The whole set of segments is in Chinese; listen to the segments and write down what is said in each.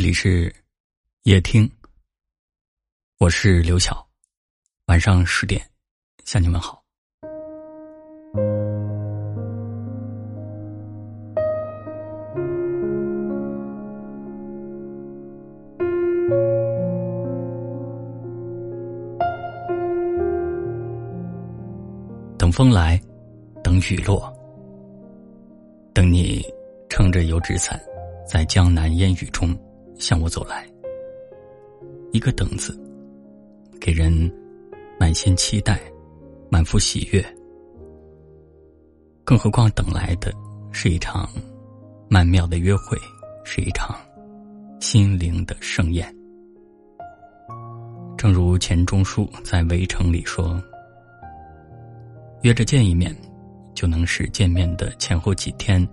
这里是夜听，我是刘晓，晚上十点向你们好。等风来，等雨落，等你撑着油纸伞，在江南烟雨中。向我走来，一个“等”字，给人满心期待，满腹喜悦。更何况等来的是一场曼妙的约会，是一场心灵的盛宴。正如钱钟书在《围城》里说：“约着见一面，就能使见面的前后几天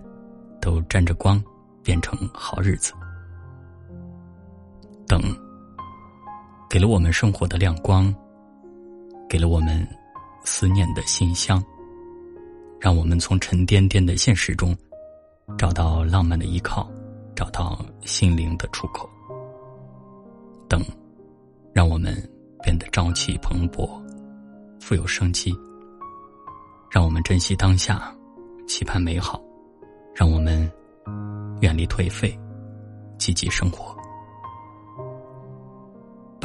都沾着光，变成好日子。”等，给了我们生活的亮光，给了我们思念的馨香，让我们从沉甸甸的现实中找到浪漫的依靠，找到心灵的出口。等，让我们变得朝气蓬勃，富有生机，让我们珍惜当下，期盼美好，让我们远离颓废，积极生活。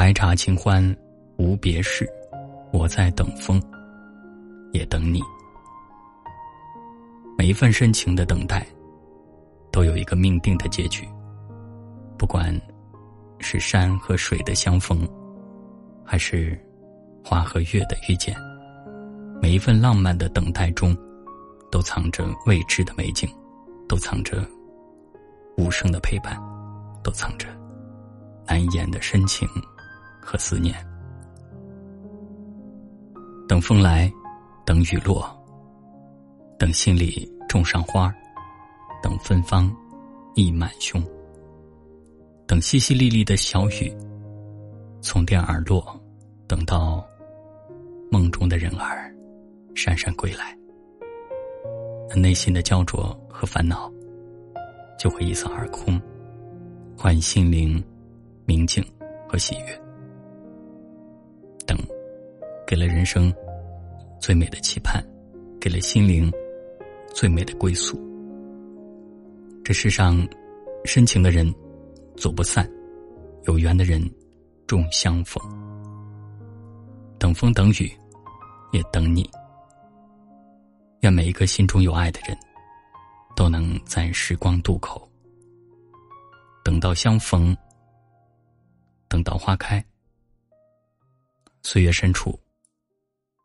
白茶清欢，无别事，我在等风，也等你。每一份深情的等待，都有一个命定的结局。不管是山和水的相逢，还是花和月的遇见，每一份浪漫的等待中，都藏着未知的美景，都藏着无声的陪伴，都藏着难言的深情。和思念，等风来，等雨落，等心里种上花等芬芳溢满胸，等淅淅沥沥的小雨从天而落，等到梦中的人儿姗姗归来，那内心的焦灼和烦恼就会一扫而空，换心灵明净和喜悦。给了人生最美的期盼，给了心灵最美的归宿。这世上深情的人走不散，有缘的人终相逢。等风等雨，也等你。愿每一个心中有爱的人，都能在时光渡口，等到相逢，等到花开。岁月深处，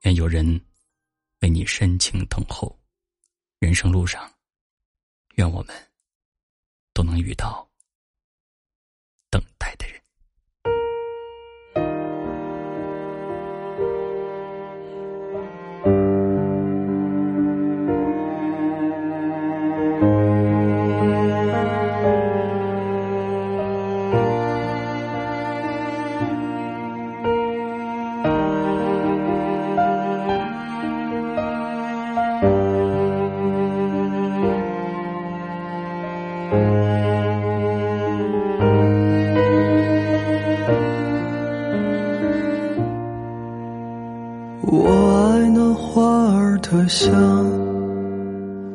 愿有人为你深情等候。人生路上，愿我们都能遇到我爱那花儿的香，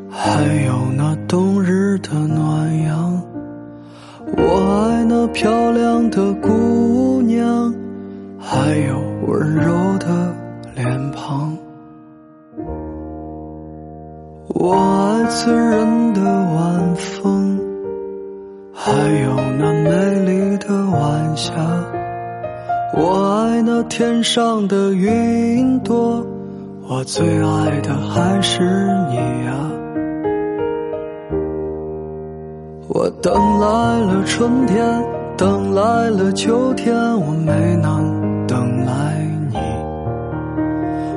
还有那冬日的暖阳。我爱那漂亮的姑娘，还有温柔的脸庞。我爱醉人的晚风，还有那美丽的晚霞。我爱天上的云朵，我最爱的还是你呀。我等来了春天，等来了秋天，我没能等来你。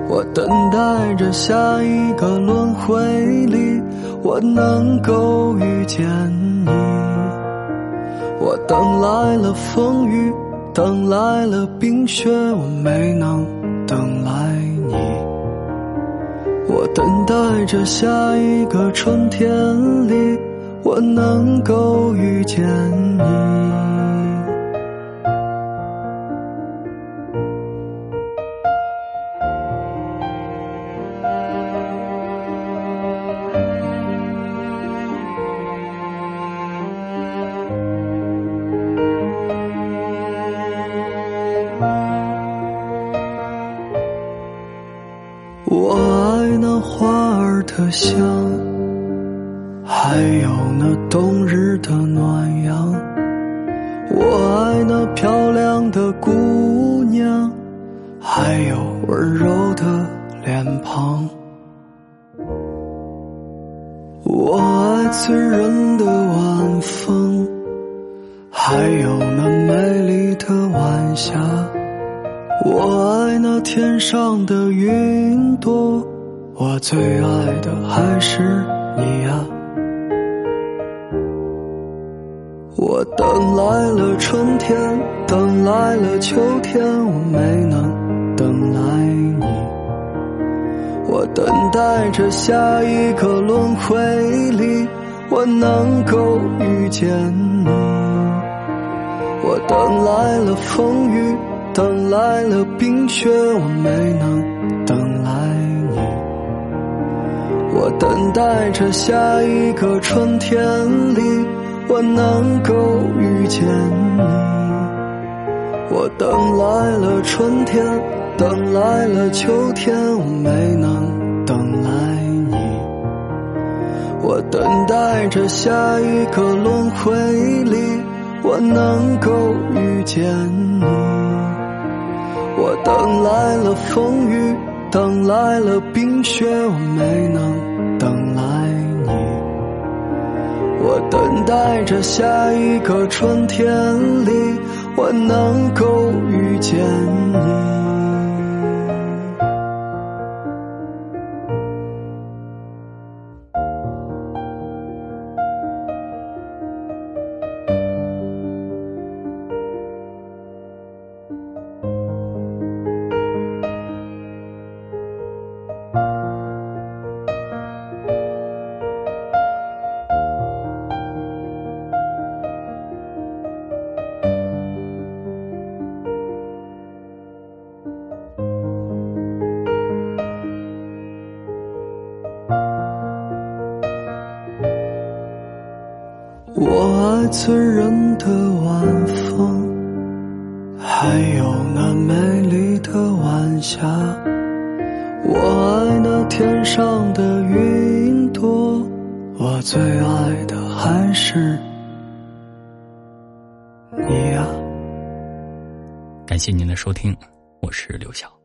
我等待着下一个轮回里，我能够遇见你。我等来了风雨。等来了冰雪，我没能等来你。我等待着下一个春天里，我能够遇见你。我爱那花儿的香，还有那冬日的暖阳。我爱那漂亮的姑娘，还有温柔的脸庞。我爱醉人的晚风，还有那美丽的晚霞。我爱那天上的云朵，我最爱的还是你呀。我等来了春天，等来了秋天，我没能等来你。我等待着下一个轮回里，我能够遇见你。我等来了风雨。等来了冰雪，我没能等来你。我等待着下一个春天里，我能够遇见你。我等来了春天，等来了秋天，我没能等来你。我等待着下一个轮回里，我能够遇见你。等来了风雨，等来了冰雪，我没能等来你。我等待着下一个春天里，我能够遇见你。我爱醉人的晚风，还有那美丽的晚霞。我爱那天上的云朵，我最爱的还是你呀。感谢您的收听，我是刘晓。